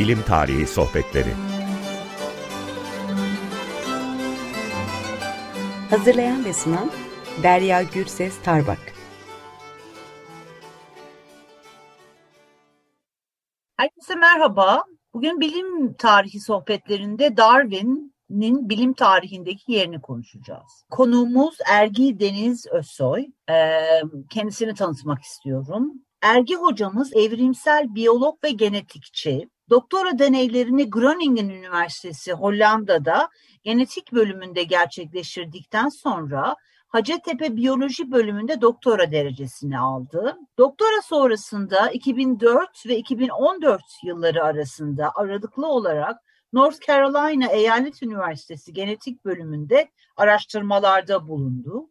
Bilim Tarihi Sohbetleri Hazırlayan ve sunan Derya Gürses Tarbak Herkese merhaba. Bugün bilim tarihi sohbetlerinde Darwin'in bilim tarihindeki yerini konuşacağız. Konuğumuz Ergi Deniz Özsoy. Ee, kendisini tanıtmak istiyorum. Ergi hocamız evrimsel biyolog ve genetikçi. Doktora deneylerini Groningen Üniversitesi Hollanda'da genetik bölümünde gerçekleştirdikten sonra Hacettepe Biyoloji bölümünde doktora derecesini aldı. Doktora sonrasında 2004 ve 2014 yılları arasında aralıklı olarak North Carolina Eyalet Üniversitesi Genetik bölümünde araştırmalarda bulundu.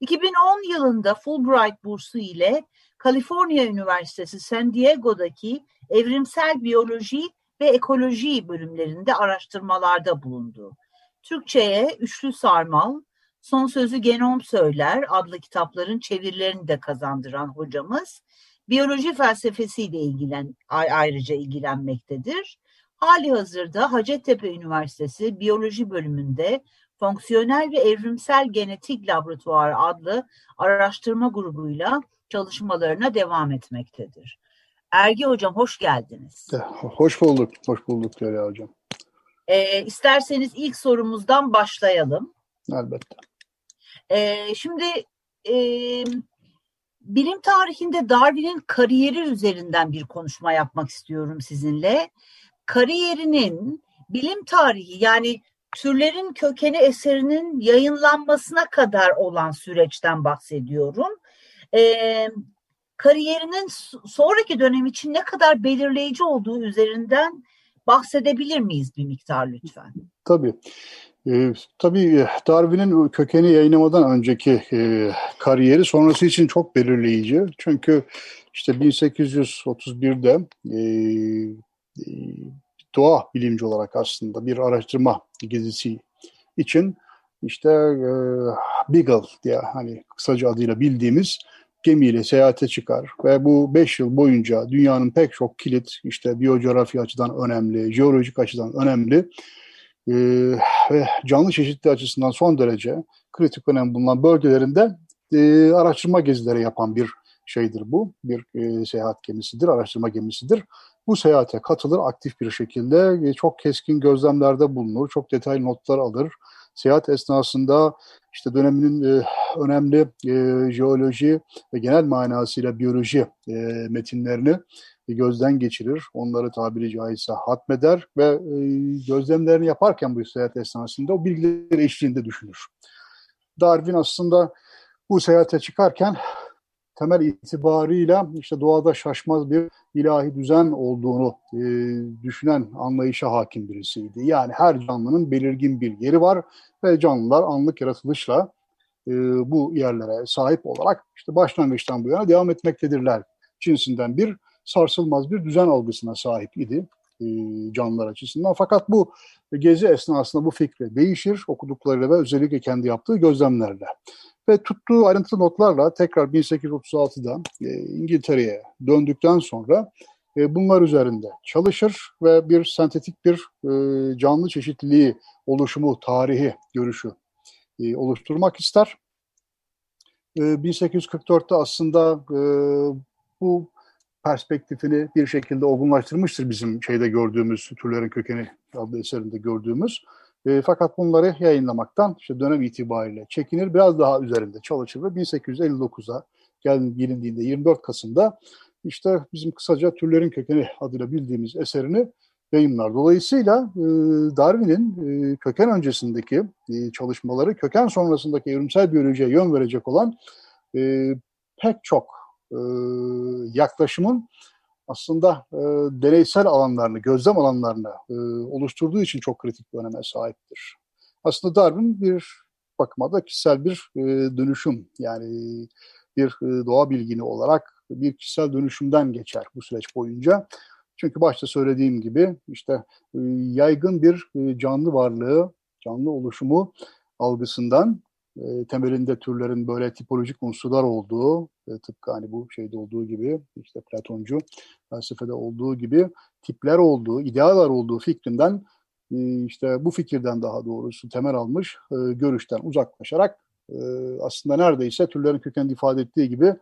2010 yılında Fulbright bursu ile Kaliforniya Üniversitesi San Diego'daki evrimsel biyoloji ve ekoloji bölümlerinde araştırmalarda bulundu. Türkçe'ye Üçlü Sarmal, Son Sözü Genom Söyler adlı kitapların çevirilerini de kazandıran hocamız, biyoloji felsefesiyle ilgilen, ayrıca ilgilenmektedir. Hali hazırda Hacettepe Üniversitesi Biyoloji bölümünde Fonksiyonel ve Evrimsel Genetik Laboratuvarı adlı araştırma grubuyla çalışmalarına devam etmektedir. Ergi Hocam hoş geldiniz. Hoş bulduk, hoş bulduk Derya Hocam. Ee, isterseniz ilk sorumuzdan başlayalım. Elbette. Ee, şimdi e, bilim tarihinde Darwin'in kariyeri üzerinden bir konuşma yapmak istiyorum sizinle. Kariyerinin bilim tarihi yani türlerin kökeni eserinin yayınlanmasına kadar olan süreçten bahsediyorum. Ee, kariyerinin sonraki dönem için ne kadar belirleyici olduğu üzerinden bahsedebilir miyiz bir miktar lütfen? Tabii. Ee, tabii Darwin'in kökeni yayınlamadan önceki e, kariyeri sonrası için çok belirleyici. Çünkü işte 1831'de e, e, doğa bilimci olarak aslında bir araştırma gezisi için işte e, Beagle diye hani kısaca adıyla bildiğimiz gemiyle seyahate çıkar ve bu 5 yıl boyunca dünyanın pek çok kilit işte biyocoğrafya açıdan önemli, jeolojik açıdan önemli e, ve canlı çeşitliği açısından son derece kritik önem bulunan bölgelerinde e, araştırma gezileri yapan bir şeydir bu. Bir e, seyahat gemisidir, araştırma gemisidir. Bu seyahate katılır aktif bir şekilde, e, çok keskin gözlemlerde bulunur, çok detaylı notlar alır. Seyahat esnasında işte döneminin e, önemli e, jeoloji ve genel manasıyla biyoloji e, metinlerini gözden geçirir. Onları tabiri caizse hatmeder ve e, gözlemlerini yaparken bu seyahat esnasında o bilgileri eşliğinde düşünür. Darwin aslında bu seyahate çıkarken temel itibarıyla işte doğada şaşmaz bir ilahi düzen olduğunu e, düşünen anlayışa hakim birisiydi. Yani her canlının belirgin bir yeri var ve canlılar anlık yaratılışla e, bu yerlere sahip olarak işte başlangıçtan bu yana devam etmektedirler. Cinsinden bir sarsılmaz bir düzen algısına sahip idi e, canlılar açısından. Fakat bu gezi esnasında bu fikri değişir okuduklarıyla ve özellikle kendi yaptığı gözlemlerle. Ve tuttuğu ayrıntılı notlarla tekrar 1836'da e, İngiltere'ye döndükten sonra e, bunlar üzerinde çalışır ve bir sentetik bir e, canlı çeşitliliği oluşumu, tarihi görüşü e, oluşturmak ister. E, 1844'te aslında e, bu perspektifini bir şekilde olgunlaştırmıştır bizim şeyde gördüğümüz Türlerin Kökeni adlı eserinde gördüğümüz. E, fakat bunları yayınlamaktan işte dönem itibariyle çekinir, biraz daha üzerinde çalışır ve 1859'a gelindiğinde 24 Kasım'da işte bizim kısaca Türlerin Kökeni adıyla bildiğimiz eserini yayınlar. Dolayısıyla e, Darwin'in e, köken öncesindeki e, çalışmaları köken sonrasındaki evrimsel biyolojiye yön verecek olan e, pek çok e, yaklaşımın aslında e, deneysel alanlarını, gözlem alanlarını e, oluşturduğu için çok kritik bir öneme sahiptir. Aslında Darwin bir bakıma da kişisel bir e, dönüşüm yani bir e, doğa bilgini olarak bir kişisel dönüşümden geçer bu süreç boyunca. Çünkü başta söylediğim gibi işte e, yaygın bir e, canlı varlığı, canlı oluşumu algısından e, temelinde türlerin böyle tipolojik unsurlar olduğu, e, tıpkı hani bu şeyde olduğu gibi, işte Platoncu felsefede olduğu gibi tipler olduğu, idealar olduğu fikrinden e, işte bu fikirden daha doğrusu temel almış e, görüşten uzaklaşarak e, aslında neredeyse türlerin kökenini ifade ettiği gibi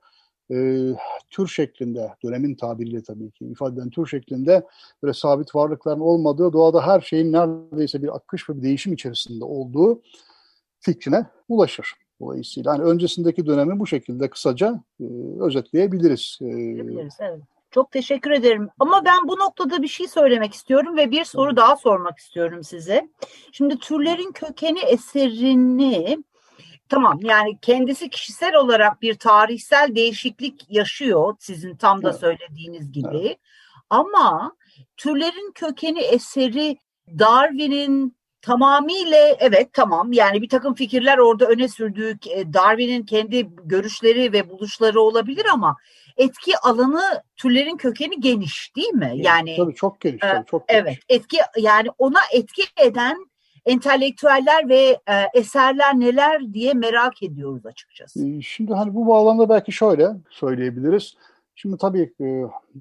e, tür şeklinde, dönemin tabiriyle tabii ki ifade eden tür şeklinde böyle sabit varlıkların olmadığı, doğada her şeyin neredeyse bir akış ve bir değişim içerisinde olduğu fikrine ulaşır. Dolayısıyla hani öncesindeki dönemi bu şekilde kısaca e, özetleyebiliriz. E, evet. Çok teşekkür ederim. Ama ben bu noktada bir şey söylemek istiyorum ve bir soru daha sormak istiyorum size. Şimdi türlerin kökeni eserini tamam yani kendisi kişisel olarak bir tarihsel değişiklik yaşıyor sizin tam da söylediğiniz gibi. Evet. Ama türlerin kökeni eseri Darwin'in tamamıyla evet tamam yani bir takım fikirler orada öne sürdüğü e, Darwin'in kendi görüşleri ve buluşları olabilir ama etki alanı türlerin kökeni geniş değil mi? Yani tabii çok geniş, tabii, çok geniş. Evet, etki yani ona etki eden entelektüeller ve e, eserler neler diye merak ediyoruz açıkçası. E, şimdi hani bu bağlamda belki şöyle söyleyebiliriz. Şimdi tabii e,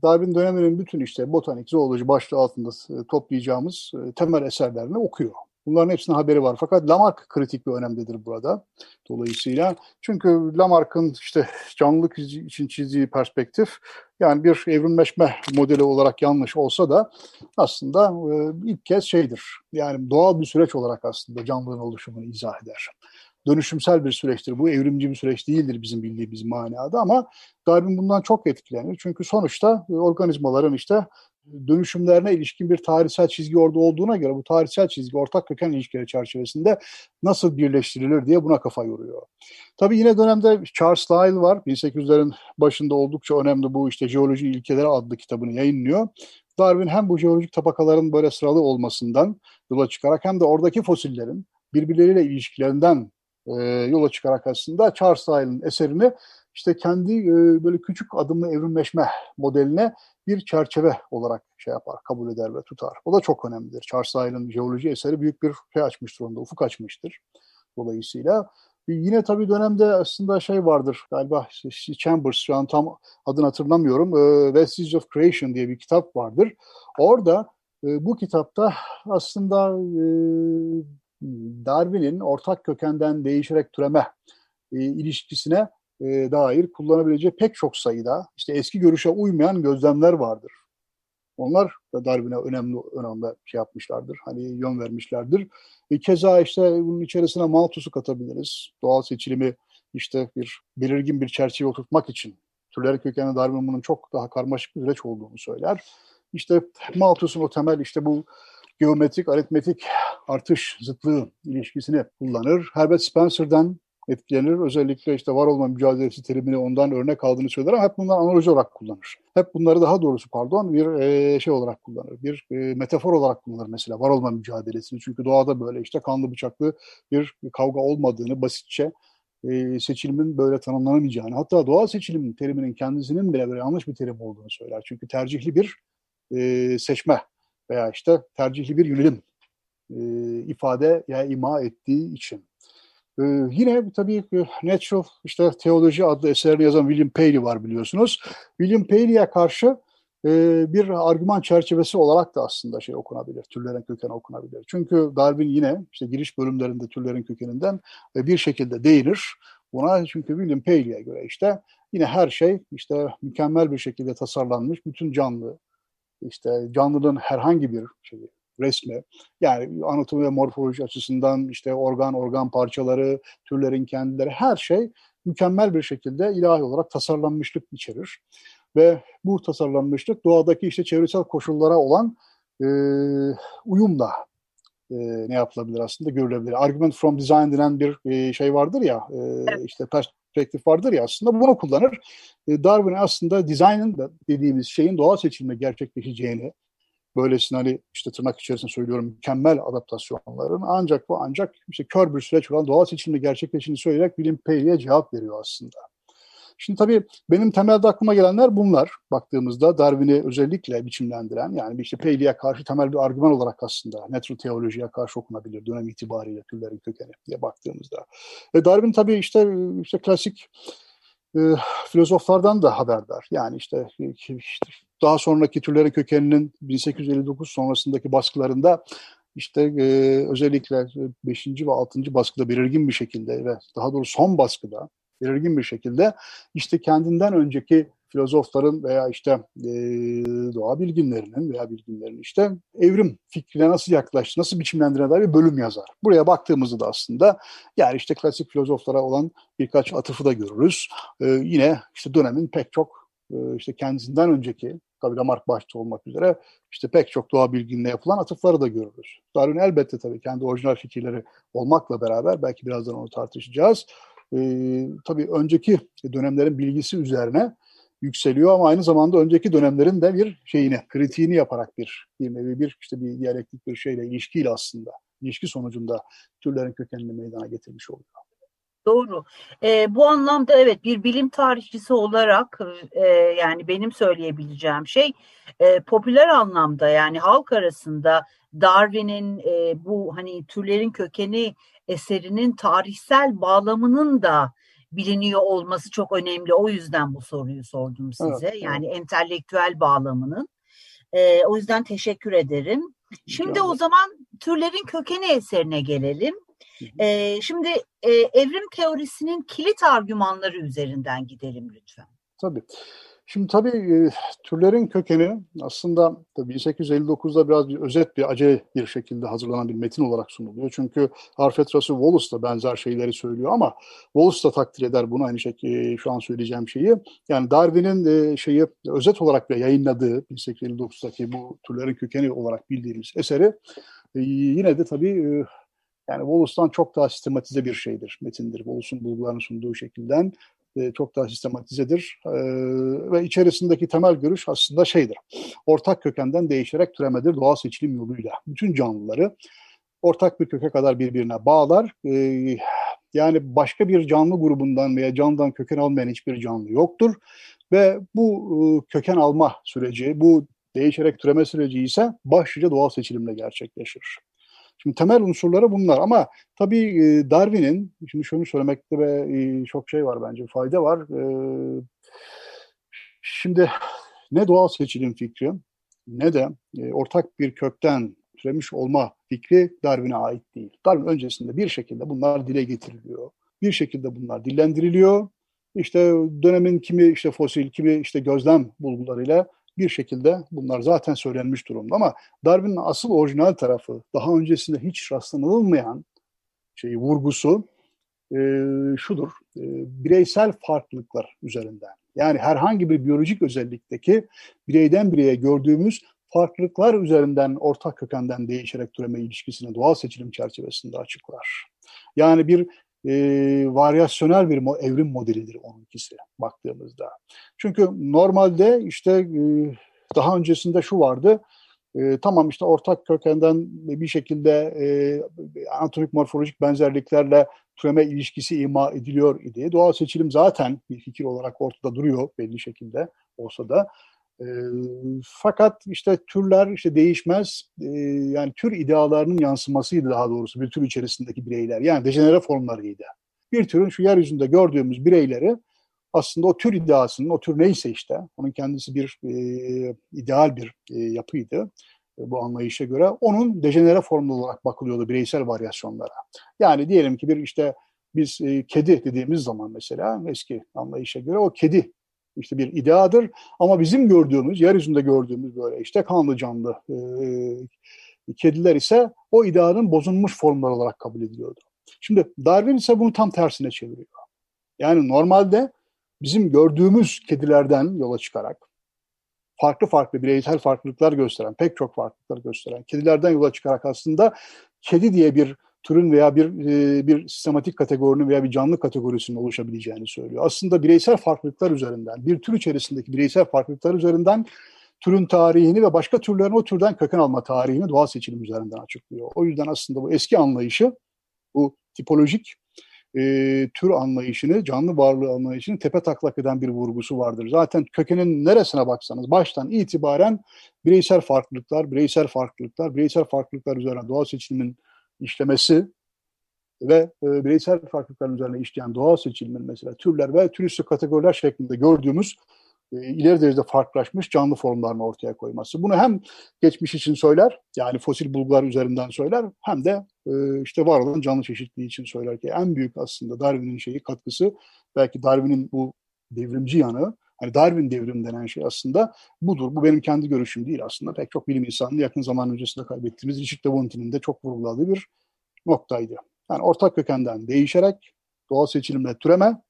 Darwin döneminin bütün işte botanik, zooloji başlığı altında e, toplayacağımız e, temel eserlerini okuyor. Bunların hepsinin haberi var. Fakat Lamarck kritik bir önemdedir burada. Dolayısıyla çünkü Lamarck'ın işte canlılık için çizdiği perspektif yani bir evrimleşme modeli olarak yanlış olsa da aslında e, ilk kez şeydir. Yani doğal bir süreç olarak aslında canlılığın oluşumunu izah eder dönüşümsel bir süreçtir. Bu evrimci bir süreç değildir bizim bildiğimiz manada ama Darwin bundan çok etkilenir. Çünkü sonuçta organizmaların işte dönüşümlerine ilişkin bir tarihsel çizgi orada olduğuna göre bu tarihsel çizgi ortak köken ilişkileri çerçevesinde nasıl birleştirilir diye buna kafa yoruyor. Tabii yine dönemde Charles Lyell var. 1800'lerin başında oldukça önemli bu işte Jeoloji İlkeleri adlı kitabını yayınlıyor. Darwin hem bu jeolojik tabakaların böyle sıralı olmasından yola çıkarak hem de oradaki fosillerin birbirleriyle ilişkilerinden e, yola çıkarak aslında Charles Lyell'ın eserini işte kendi e, böyle küçük adımlı evrimleşme modeline bir çerçeve olarak şey yapar, kabul eder ve tutar. O da çok önemlidir. Charles Lyell'ın jeoloji eseri büyük bir şey açmıştır onda, ufuk açmıştır. Dolayısıyla Yine tabii dönemde aslında şey vardır galiba Chambers şu an tam adını hatırlamıyorum. Vestiges of Creation diye bir kitap vardır. Orada bu kitapta aslında Darwin'in ortak kökenden değişerek türeme ilişkisine e, dair kullanabileceği pek çok sayıda işte eski görüşe uymayan gözlemler vardır. Onlar da Darwin'e önemli önemli şey yapmışlardır. Hani yön vermişlerdir. E, keza işte bunun içerisine Malthus'u katabiliriz. Doğal seçilimi işte bir belirgin bir çerçeve oturtmak için türler kökenli Darwin bunun çok daha karmaşık bir süreç olduğunu söyler. İşte Malthus'un o temel işte bu geometrik, aritmetik artış zıtlığı ilişkisini kullanır. Herbert Spencer'dan etkilenir. Özellikle işte var olma mücadelesi terimini ondan örnek aldığını söyler ama hep bunları analoji olarak kullanır. Hep bunları daha doğrusu pardon bir e, şey olarak kullanır. Bir e, metafor olarak kullanır mesela var olma mücadelesini. Çünkü doğada böyle işte kanlı bıçaklı bir kavga olmadığını basitçe e, seçilimin böyle tanımlanamayacağını hatta doğal seçilimin teriminin kendisinin bile böyle yanlış bir terim olduğunu söyler. Çünkü tercihli bir e, seçme veya işte tercihli bir yönelim ifade ya ima ettiği için. Ee, yine tabii Natural işte Teoloji adlı eserini yazan William Paley var biliyorsunuz. William Paley'e karşı e, bir argüman çerçevesi olarak da aslında şey okunabilir, türlerin kökeni okunabilir. Çünkü Darwin yine işte giriş bölümlerinde türlerin kökeninden e, bir şekilde değinir. Buna çünkü William Paley'e göre işte yine her şey işte mükemmel bir şekilde tasarlanmış, bütün canlı, işte canlının herhangi bir şeyi, resmi. Yani anatomi ve morfoloji açısından işte organ organ parçaları, türlerin kendileri her şey mükemmel bir şekilde ilahi olarak tasarlanmışlık içerir. Ve bu tasarlanmışlık doğadaki işte çevresel koşullara olan e, uyumla e, ne yapılabilir aslında görülebilir. Argument from design denen bir e, şey vardır ya e, işte perspektif vardır ya aslında bunu kullanır. E, Darwin aslında design'ın dediğimiz şeyin doğal seçimle gerçekleşeceğini böylesine hani işte tırnak içerisinde söylüyorum mükemmel adaptasyonların ancak bu ancak işte kör bir süreç olan doğal seçimle gerçekleştiğini söyleyerek bilim Paley'e cevap veriyor aslında. Şimdi tabii benim temelde aklıma gelenler bunlar. Baktığımızda Darwin'i özellikle biçimlendiren yani işte Paley'e karşı temel bir argüman olarak aslında natural teolojiye karşı okunabilir dönem itibariyle türlerin kökeni diye baktığımızda. Ve Darwin tabii işte, işte klasik e, filozoflardan da haberdar. Yani işte, işte daha sonraki türlerin kökeninin 1859 sonrasındaki baskılarında işte e, özellikle 5. ve 6. baskıda belirgin bir şekilde ve daha doğrusu son baskıda belirgin bir şekilde işte kendinden önceki filozofların veya işte e, doğa bilginlerinin veya bilginlerin işte evrim fikrine nasıl yaklaştı, nasıl biçimlendirene dair bir bölüm yazar. Buraya baktığımızda da aslında yani işte klasik filozoflara olan birkaç atıfı da görürüz. E, yine işte dönemin pek çok e, işte kendisinden önceki tabii Lamarck başta olmak üzere işte pek çok doğa bilginine yapılan atıfları da görürüz. Darwin elbette tabii kendi orijinal fikirleri olmakla beraber belki birazdan onu tartışacağız. Ee, tabii önceki dönemlerin bilgisi üzerine yükseliyor ama aynı zamanda önceki dönemlerin de bir şeyini, kritiğini yaparak bir bir nevi bir işte bir diyalektik bir şeyle ilişkiyle aslında ilişki sonucunda türlerin kökenini meydana getirmiş oluyor. Doğru. E, bu anlamda evet bir bilim tarihçisi olarak e, yani benim söyleyebileceğim şey e, popüler anlamda yani halk arasında Darwin'in e, bu hani türlerin kökeni eserinin tarihsel bağlamının da biliniyor olması çok önemli. O yüzden bu soruyu sordum size. Evet, yani evet. entelektüel bağlamının. E, o yüzden teşekkür ederim. Şimdi o zaman türlerin kökeni eserine gelelim. E, şimdi e, evrim teorisinin kilit argümanları üzerinden gidelim lütfen. Tabii. Şimdi tabii türlerin kökeni aslında tabii 1859'da biraz bir özet bir acele bir şekilde hazırlanan bir metin olarak sunuluyor. Çünkü Harfet Russell Wallace da benzer şeyleri söylüyor ama Wallace da takdir eder bunu aynı şekilde şu an söyleyeceğim şeyi. Yani Darwin'in şeyi özet olarak da yayınladığı 1859'daki bu türlerin kökeni olarak bildiğimiz eseri yine de tabii yani Wallace'tan çok daha sistematize bir şeydir, metindir. Wallace'un bulgularını sunduğu şekilden e, çok daha sistematizedir. E, ve içerisindeki temel görüş aslında şeydir. Ortak kökenden değişerek türemedir doğal seçilim yoluyla. Bütün canlıları ortak bir köke kadar birbirine bağlar. E, yani başka bir canlı grubundan veya canlıdan köken almayan hiçbir canlı yoktur. Ve bu köken alma süreci, bu değişerek türeme süreci ise başlıca doğal seçilimle gerçekleşir. Şimdi temel unsurları bunlar ama tabii Darwin'in, şimdi şunu söylemekte ve çok şey var bence, fayda var. Şimdi ne doğal seçilim fikri ne de ortak bir kökten türemiş olma fikri Darwin'e ait değil. Darwin öncesinde bir şekilde bunlar dile getiriliyor. Bir şekilde bunlar dillendiriliyor. İşte dönemin kimi işte fosil, kimi işte gözlem bulgularıyla bir şekilde bunlar zaten söylenmiş durumda ama Darwin'in asıl orijinal tarafı daha öncesinde hiç rastlanılmayan şeyi vurgusu e, şudur. E, bireysel farklılıklar üzerinden. Yani herhangi bir biyolojik özellikteki bireyden bireye gördüğümüz farklılıklar üzerinden ortak kökenden değişerek türeme ilişkisini doğal seçilim çerçevesinde açıklar. Yani bir e, varyasyonel bir evrim modelidir onunkisi baktığımızda. Çünkü normalde işte e, daha öncesinde şu vardı, e, tamam işte ortak kökenden bir şekilde e, anatomik morfolojik benzerliklerle türeme ilişkisi ima ediliyor idi. Doğal seçilim zaten bir fikir olarak ortada duruyor belli şekilde olsa da. E, fakat işte türler işte değişmez e, yani tür idealarının yansımasıydı daha doğrusu bir tür içerisindeki bireyler yani dejenere formlarıydı. Bir türün şu yeryüzünde gördüğümüz bireyleri aslında o tür iddiasının, o tür neyse işte, onun kendisi bir e, ideal bir e, yapıydı e, bu anlayışa göre. Onun dejenere formlu olarak bakılıyordu bireysel varyasyonlara. Yani diyelim ki bir işte biz e, kedi dediğimiz zaman mesela eski anlayışa göre o kedi işte bir ideadır. Ama bizim gördüğümüz, yeryüzünde gördüğümüz böyle işte kanlı canlı e, kediler ise o ideanın bozulmuş formlar olarak kabul ediliyordu. Şimdi Darwin ise bunu tam tersine çeviriyor. Yani normalde bizim gördüğümüz kedilerden yola çıkarak farklı farklı bireysel farklılıklar gösteren, pek çok farklılıklar gösteren kedilerden yola çıkarak aslında kedi diye bir türün veya bir e, bir sistematik kategorinin veya bir canlı kategorisinin oluşabileceğini söylüyor. Aslında bireysel farklılıklar üzerinden, bir tür içerisindeki bireysel farklılıklar üzerinden türün tarihini ve başka türlerin o türden köken alma tarihini doğal seçilim üzerinden açıklıyor. O yüzden aslında bu eski anlayışı, bu tipolojik e, tür anlayışını, canlı varlığı anlayışını tepe taklak eden bir vurgusu vardır. Zaten kökenin neresine baksanız baştan itibaren bireysel farklılıklar, bireysel farklılıklar, bireysel farklılıklar üzerine doğal seçilimin işlemesi ve e, bireysel farklılıklar üzerine işleyen doğal seçilimin mesela türler ve türüstü kategoriler şeklinde gördüğümüz e, ileri derecede farklılaşmış canlı formlarını ortaya koyması. Bunu hem geçmiş için söyler, yani fosil bulgular üzerinden söyler, hem de e, işte var olan canlı çeşitliliği için söyler ki en büyük aslında Darwin'in şeyi katkısı, belki Darwin'in bu devrimci yanı, hani Darwin devrim denen şey aslında budur. Bu benim kendi görüşüm değil aslında. Pek çok bilim insanı yakın zaman öncesinde kaybettiğimiz Richard Lewontin'in de çok vurguladığı bir noktaydı. Yani ortak kökenden değişerek doğal seçilimle türeme,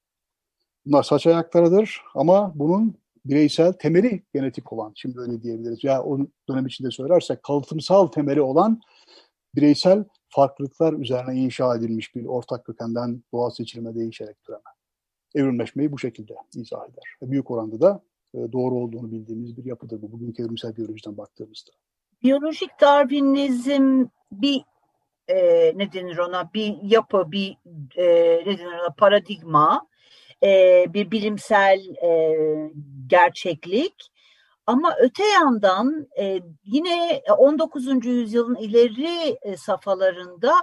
bunlar saç ayaklarıdır ama bunun bireysel temeli genetik olan, şimdi öyle diyebiliriz. Ya o dönem içinde söylersek kalıtımsal temeli olan bireysel farklılıklar üzerine inşa edilmiş bir ortak kökenden doğal seçilime değişerek türeme. Evrimleşmeyi bu şekilde izah eder. Büyük oranda da e, doğru olduğunu bildiğimiz bir yapıdır bu bugünkü evrimsel biyolojiden baktığımızda. Biyolojik Darwinizm bir e, ne denir ona bir yapı, bir e, ne denir ona paradigma, e, bir bilimsel e, gerçeklik. Ama öte yandan e, yine 19. yüzyılın ileri e, safhalarında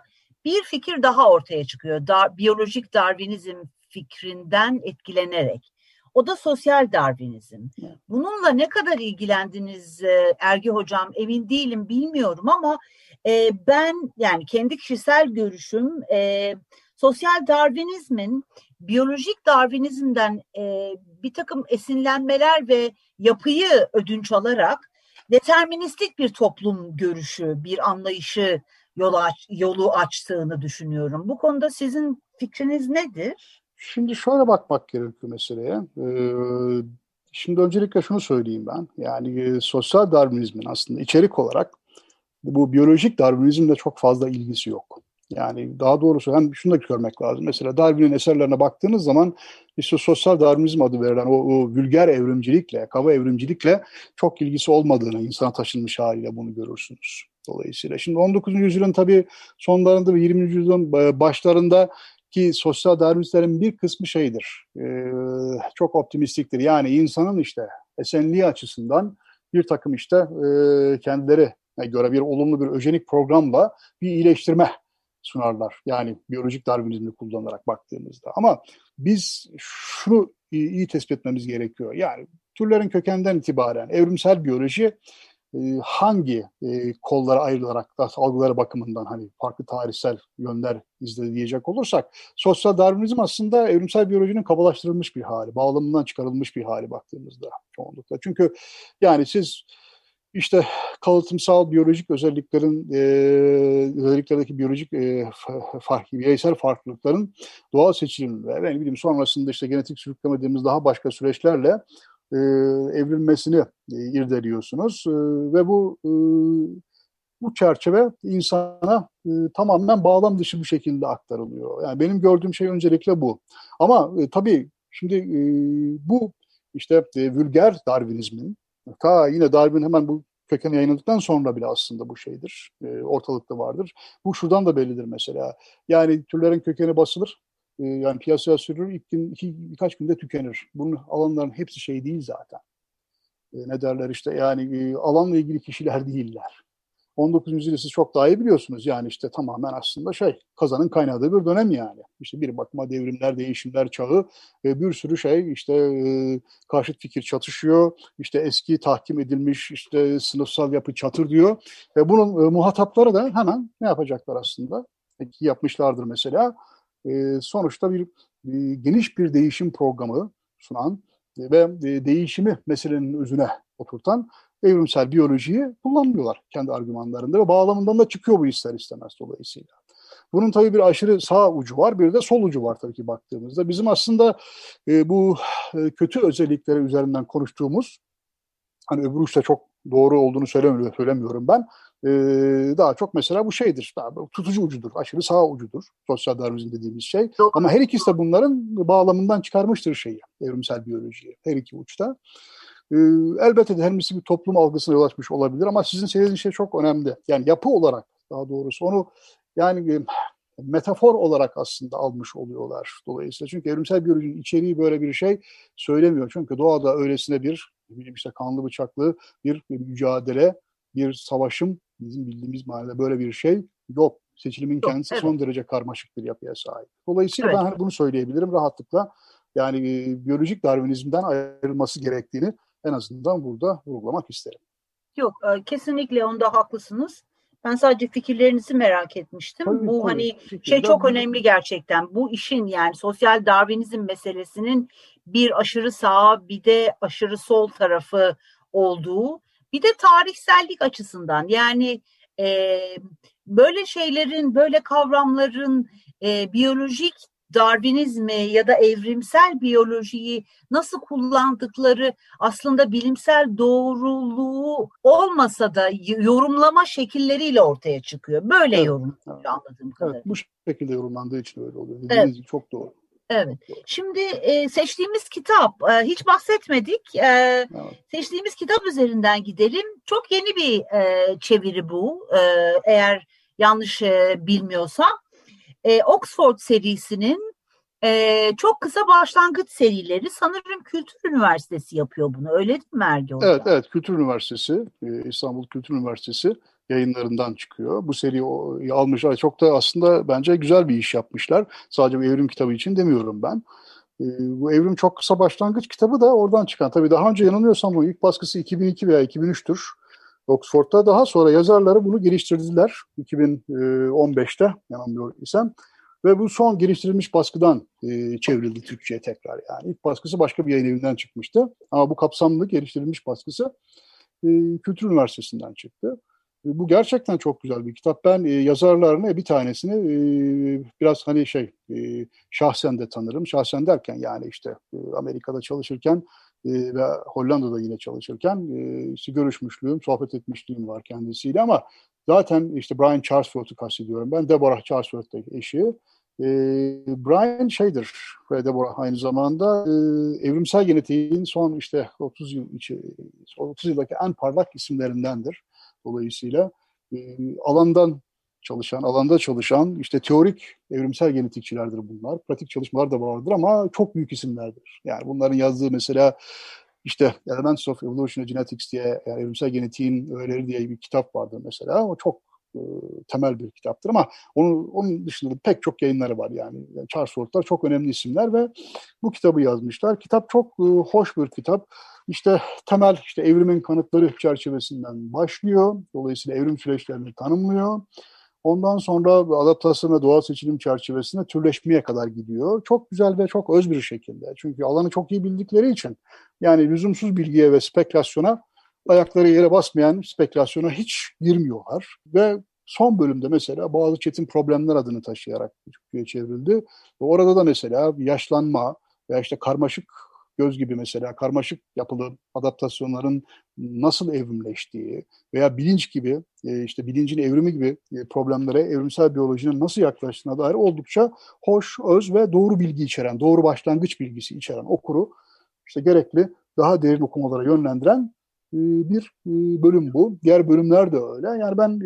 bir fikir daha ortaya çıkıyor. Dar, biyolojik Darwinizm fikrinden etkilenerek. O da sosyal Darwinizm. Bununla ne kadar ilgilendiniz e, Ergi Hocam emin değilim bilmiyorum ama e, ben yani kendi kişisel görüşüm e, sosyal Darwinizmin biyolojik Darwinizmden e, bir takım esinlenmeler ve yapıyı ödünç alarak deterministik bir toplum görüşü, bir anlayışı yolu, aç, yolu açtığını düşünüyorum. Bu konuda sizin fikriniz nedir? Şimdi şöyle bakmak gerekiyor meseleye. Ee, şimdi öncelikle şunu söyleyeyim ben. Yani e, sosyal Darwinizmin aslında içerik olarak bu biyolojik Darwinizmle çok fazla ilgisi yok. Yani daha doğrusu hem şunu da görmek lazım. Mesela Darwin'in eserlerine baktığınız zaman işte sosyal Darwinizm adı verilen o, o vulgar evrimcilikle, kaba evrimcilikle çok ilgisi olmadığını, insana taşınmış haliyle bunu görürsünüz. Dolayısıyla şimdi 19. yüzyılın tabii sonlarında ve 20. yüzyılın başlarında ki sosyal Darwinistlerin bir kısmı şeydir, e, çok optimistiktir. Yani insanın işte esenliği açısından bir takım işte e, kendileri göre bir olumlu bir öjenik programla bir iyileştirme sunarlar. Yani biyolojik Darwinizmi kullanarak baktığımızda. Ama biz şunu iyi, iyi tespit etmemiz gerekiyor. Yani türlerin kökenden itibaren evrimsel biyoloji e, hangi e, kollara ayrılarak da algıları bakımından hani farklı tarihsel yönler izledi diyecek olursak sosyal Darwinizm aslında evrimsel biyolojinin kabalaştırılmış bir hali, bağlamından çıkarılmış bir hali baktığımızda çoğunlukla. Çünkü yani siz işte kalıtımsal biyolojik özelliklerin e, özelliklerdeki biyolojik e, fark, bireysel farklılıkların doğal seçilim ve benim bileyim sonrasında işte genetik sürükleme dediğimiz daha başka süreçlerle e, evrilmesini e, irdeliyorsunuz e, ve bu bu çerçeve insana tamamen bağlam dışı bir şekilde aktarılıyor. Yani benim gördüğüm şey öncelikle bu. Ama e, tabii şimdi bu işte e, Darwinizmin Ta yine Darwin hemen bu kökeni yayınladıktan sonra bile aslında bu şeydir. E, ortalıkta vardır. Bu şuradan da bellidir mesela. Yani türlerin kökeni basılır. E, yani piyasaya sürülür. İlk gün, iki, birkaç günde tükenir. Bunun alanların hepsi şey değil zaten. E, ne derler işte yani e, alanla ilgili kişiler değiller. 19. yüzyılda siz çok daha iyi biliyorsunuz. Yani işte tamamen aslında şey kazanın kaynadığı bir dönem yani. İşte bir bakıma devrimler, değişimler çağı ve bir sürü şey işte e, karşıt fikir çatışıyor. İşte eski tahkim edilmiş işte sınıfsal yapı çatır diyor. Ve bunun e, muhatapları da hemen ne yapacaklar aslında? Ki yapmışlardır mesela. E, sonuçta bir geniş bir değişim programı sunan ve e, değişimi meselenin özüne oturtan evrimsel biyolojiyi kullanmıyorlar kendi argümanlarında ve bağlamından da çıkıyor bu ister istemez dolayısıyla. Bunun tabii bir aşırı sağ ucu var, bir de sol ucu var tabii ki baktığımızda. Bizim aslında e, bu e, kötü özellikleri üzerinden konuştuğumuz, hani öbür uçta çok doğru olduğunu söylemiyorum, söylemiyorum ben. E, daha çok mesela bu şeydir, tutucu ucudur, aşırı sağ ucudur sosyal darwinizm dediğimiz şey. Ama her ikisi de bunların bağlamından çıkarmıştır şeyi, evrimsel biyolojiyi, her iki uçta. Ee, elbette de her birisi bir toplum algısına yol açmış olabilir ama sizin söylediğiniz şey çok önemli. Yani yapı olarak daha doğrusu onu yani metafor olarak aslında almış oluyorlar dolayısıyla. Çünkü evrimsel biyolojinin içeriği böyle bir şey söylemiyor. Çünkü doğada öylesine bir işte kanlı bıçaklı bir, bir mücadele, bir savaşım bizim bildiğimiz manada böyle bir şey yok. Seçilimin yok, kendisi evet. son derece karmaşık bir yapıya sahip. Dolayısıyla evet. ben hani bunu söyleyebilirim rahatlıkla. Yani e, biyolojik Darwinizmden ayrılması gerektiğini en azından burada vurgulamak isterim. Yok, e, kesinlikle onda haklısınız. Ben sadece fikirlerinizi merak etmiştim. Tabii, bu tabii. hani Fikirler şey çok önemli gerçekten. Bu işin yani sosyal Darwinizm meselesinin bir aşırı sağ bir de aşırı sol tarafı olduğu bir de tarihsellik açısından yani e, böyle şeylerin böyle kavramların e, biyolojik Darwinizmi ya da evrimsel biyolojiyi nasıl kullandıkları aslında bilimsel doğruluğu olmasa da yorumlama şekilleriyle ortaya çıkıyor. Böyle evet, yorumlanıyor anladığım kadarıyla. Evet, bu şekilde yorumlandığı için öyle oluyor. Dediğiniz evet. çok doğru. Evet. Şimdi e, seçtiğimiz kitap e, hiç bahsetmedik. E, evet. Seçtiğimiz kitap üzerinden gidelim. Çok yeni bir e, çeviri bu. E, eğer yanlış e, bilmiyorsam e, Oxford serisinin e, çok kısa başlangıç serileri sanırım Kültür Üniversitesi yapıyor bunu. Öyle değil mi Ergi Hoca? Evet, evet. Kültür Üniversitesi, e, İstanbul Kültür Üniversitesi yayınlarından çıkıyor. Bu seriyi almışlar. Çok da aslında bence güzel bir iş yapmışlar. Sadece bir evrim kitabı için demiyorum ben. E, bu evrim çok kısa başlangıç kitabı da oradan çıkan. Tabii daha önce yanılmıyorsam bu ilk baskısı 2002 veya 2003'tür. Oxford'da daha sonra yazarları bunu geliştirdiler 2015'te yanılmıyor isem. Ve bu son geliştirilmiş baskıdan e, çevrildi Türkçe'ye tekrar. Yani ilk baskısı başka bir yayın evinden çıkmıştı. Ama bu kapsamlı geliştirilmiş baskısı e, Kültür Üniversitesi'nden çıktı. Bu gerçekten çok güzel bir kitap. Ben e, yazarlarını bir tanesini e, biraz hani şey e, şahsen de tanırım. Şahsen derken yani işte e, Amerika'da çalışırken e, ve Hollanda'da yine çalışırken e, işte görüşmüşlüğüm, sohbet etmişliğim var kendisiyle ama zaten işte Brian Charlesworth'u kastediyorum ben. Deborah Charlesworth da eşi. E, Brian şeydir ve Deborah aynı zamanda e, evrimsel genetiğin son işte 30 yıl içi, 30 yıldaki en parlak isimlerindendir. Dolayısıyla e, alandan çalışan, alanda çalışan işte teorik evrimsel genetikçilerdir bunlar. Pratik çalışmalar da vardır ama çok büyük isimlerdir. Yani bunların yazdığı mesela işte Elements of Evolution Genetics diye yani evrimsel genetiğin öğeleri diye bir kitap vardır mesela. O çok e, temel bir kitaptır ama onun, onun dışında pek çok yayınları var yani. Charles Ford'lar çok önemli isimler ve bu kitabı yazmışlar. Kitap çok e, hoş bir kitap. İşte temel işte evrimin kanıtları çerçevesinden başlıyor. Dolayısıyla evrim süreçlerini tanımlıyor. Ondan sonra adaptasyon ve doğal seçilim çerçevesinde türleşmeye kadar gidiyor. Çok güzel ve çok öz bir şekilde. Çünkü alanı çok iyi bildikleri için yani lüzumsuz bilgiye ve spekülasyona ayakları yere basmayan spekülasyona hiç girmiyorlar. Ve son bölümde mesela bazı çetin problemler adını taşıyarak Türkiye'ye çevrildi. Ve orada da mesela yaşlanma veya işte karmaşık göz gibi mesela karmaşık yapılı adaptasyonların nasıl evrimleştiği veya bilinç gibi e, işte bilincin evrimi gibi e, problemlere evrimsel biyolojinin nasıl yaklaştığına dair oldukça hoş, öz ve doğru bilgi içeren, doğru başlangıç bilgisi içeren okuru işte gerekli daha derin okumalara yönlendiren bir bölüm bu. Diğer bölümler de öyle. Yani ben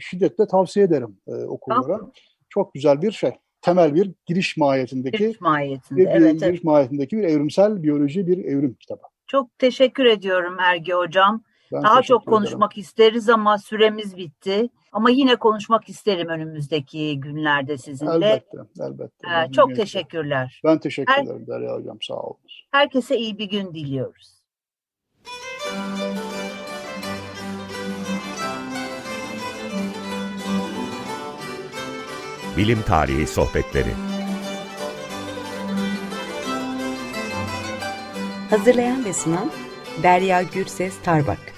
şiddetle tavsiye ederim okullara. Çok güzel bir şey temel bir giriş mahiyetindeki giriş mahiyetinde, bir, evet, giriş evet. mahiyetindeki bir evrimsel biyoloji bir evrim kitabı. Çok teşekkür ediyorum Ergi Hocam. Ben Daha çok konuşmak ederim. isteriz ama süremiz bitti. Ama yine konuşmak isterim önümüzdeki günlerde sizinle. Elbette, elbette. Ee, çok teşekkürler. Ben teşekkür Her, ederim Derya Hocam, sağ olun. Herkese iyi bir gün diliyoruz. Bilim Tarihi Sohbetleri. Hazırlayan ve sunan Derya Gürses Tarbak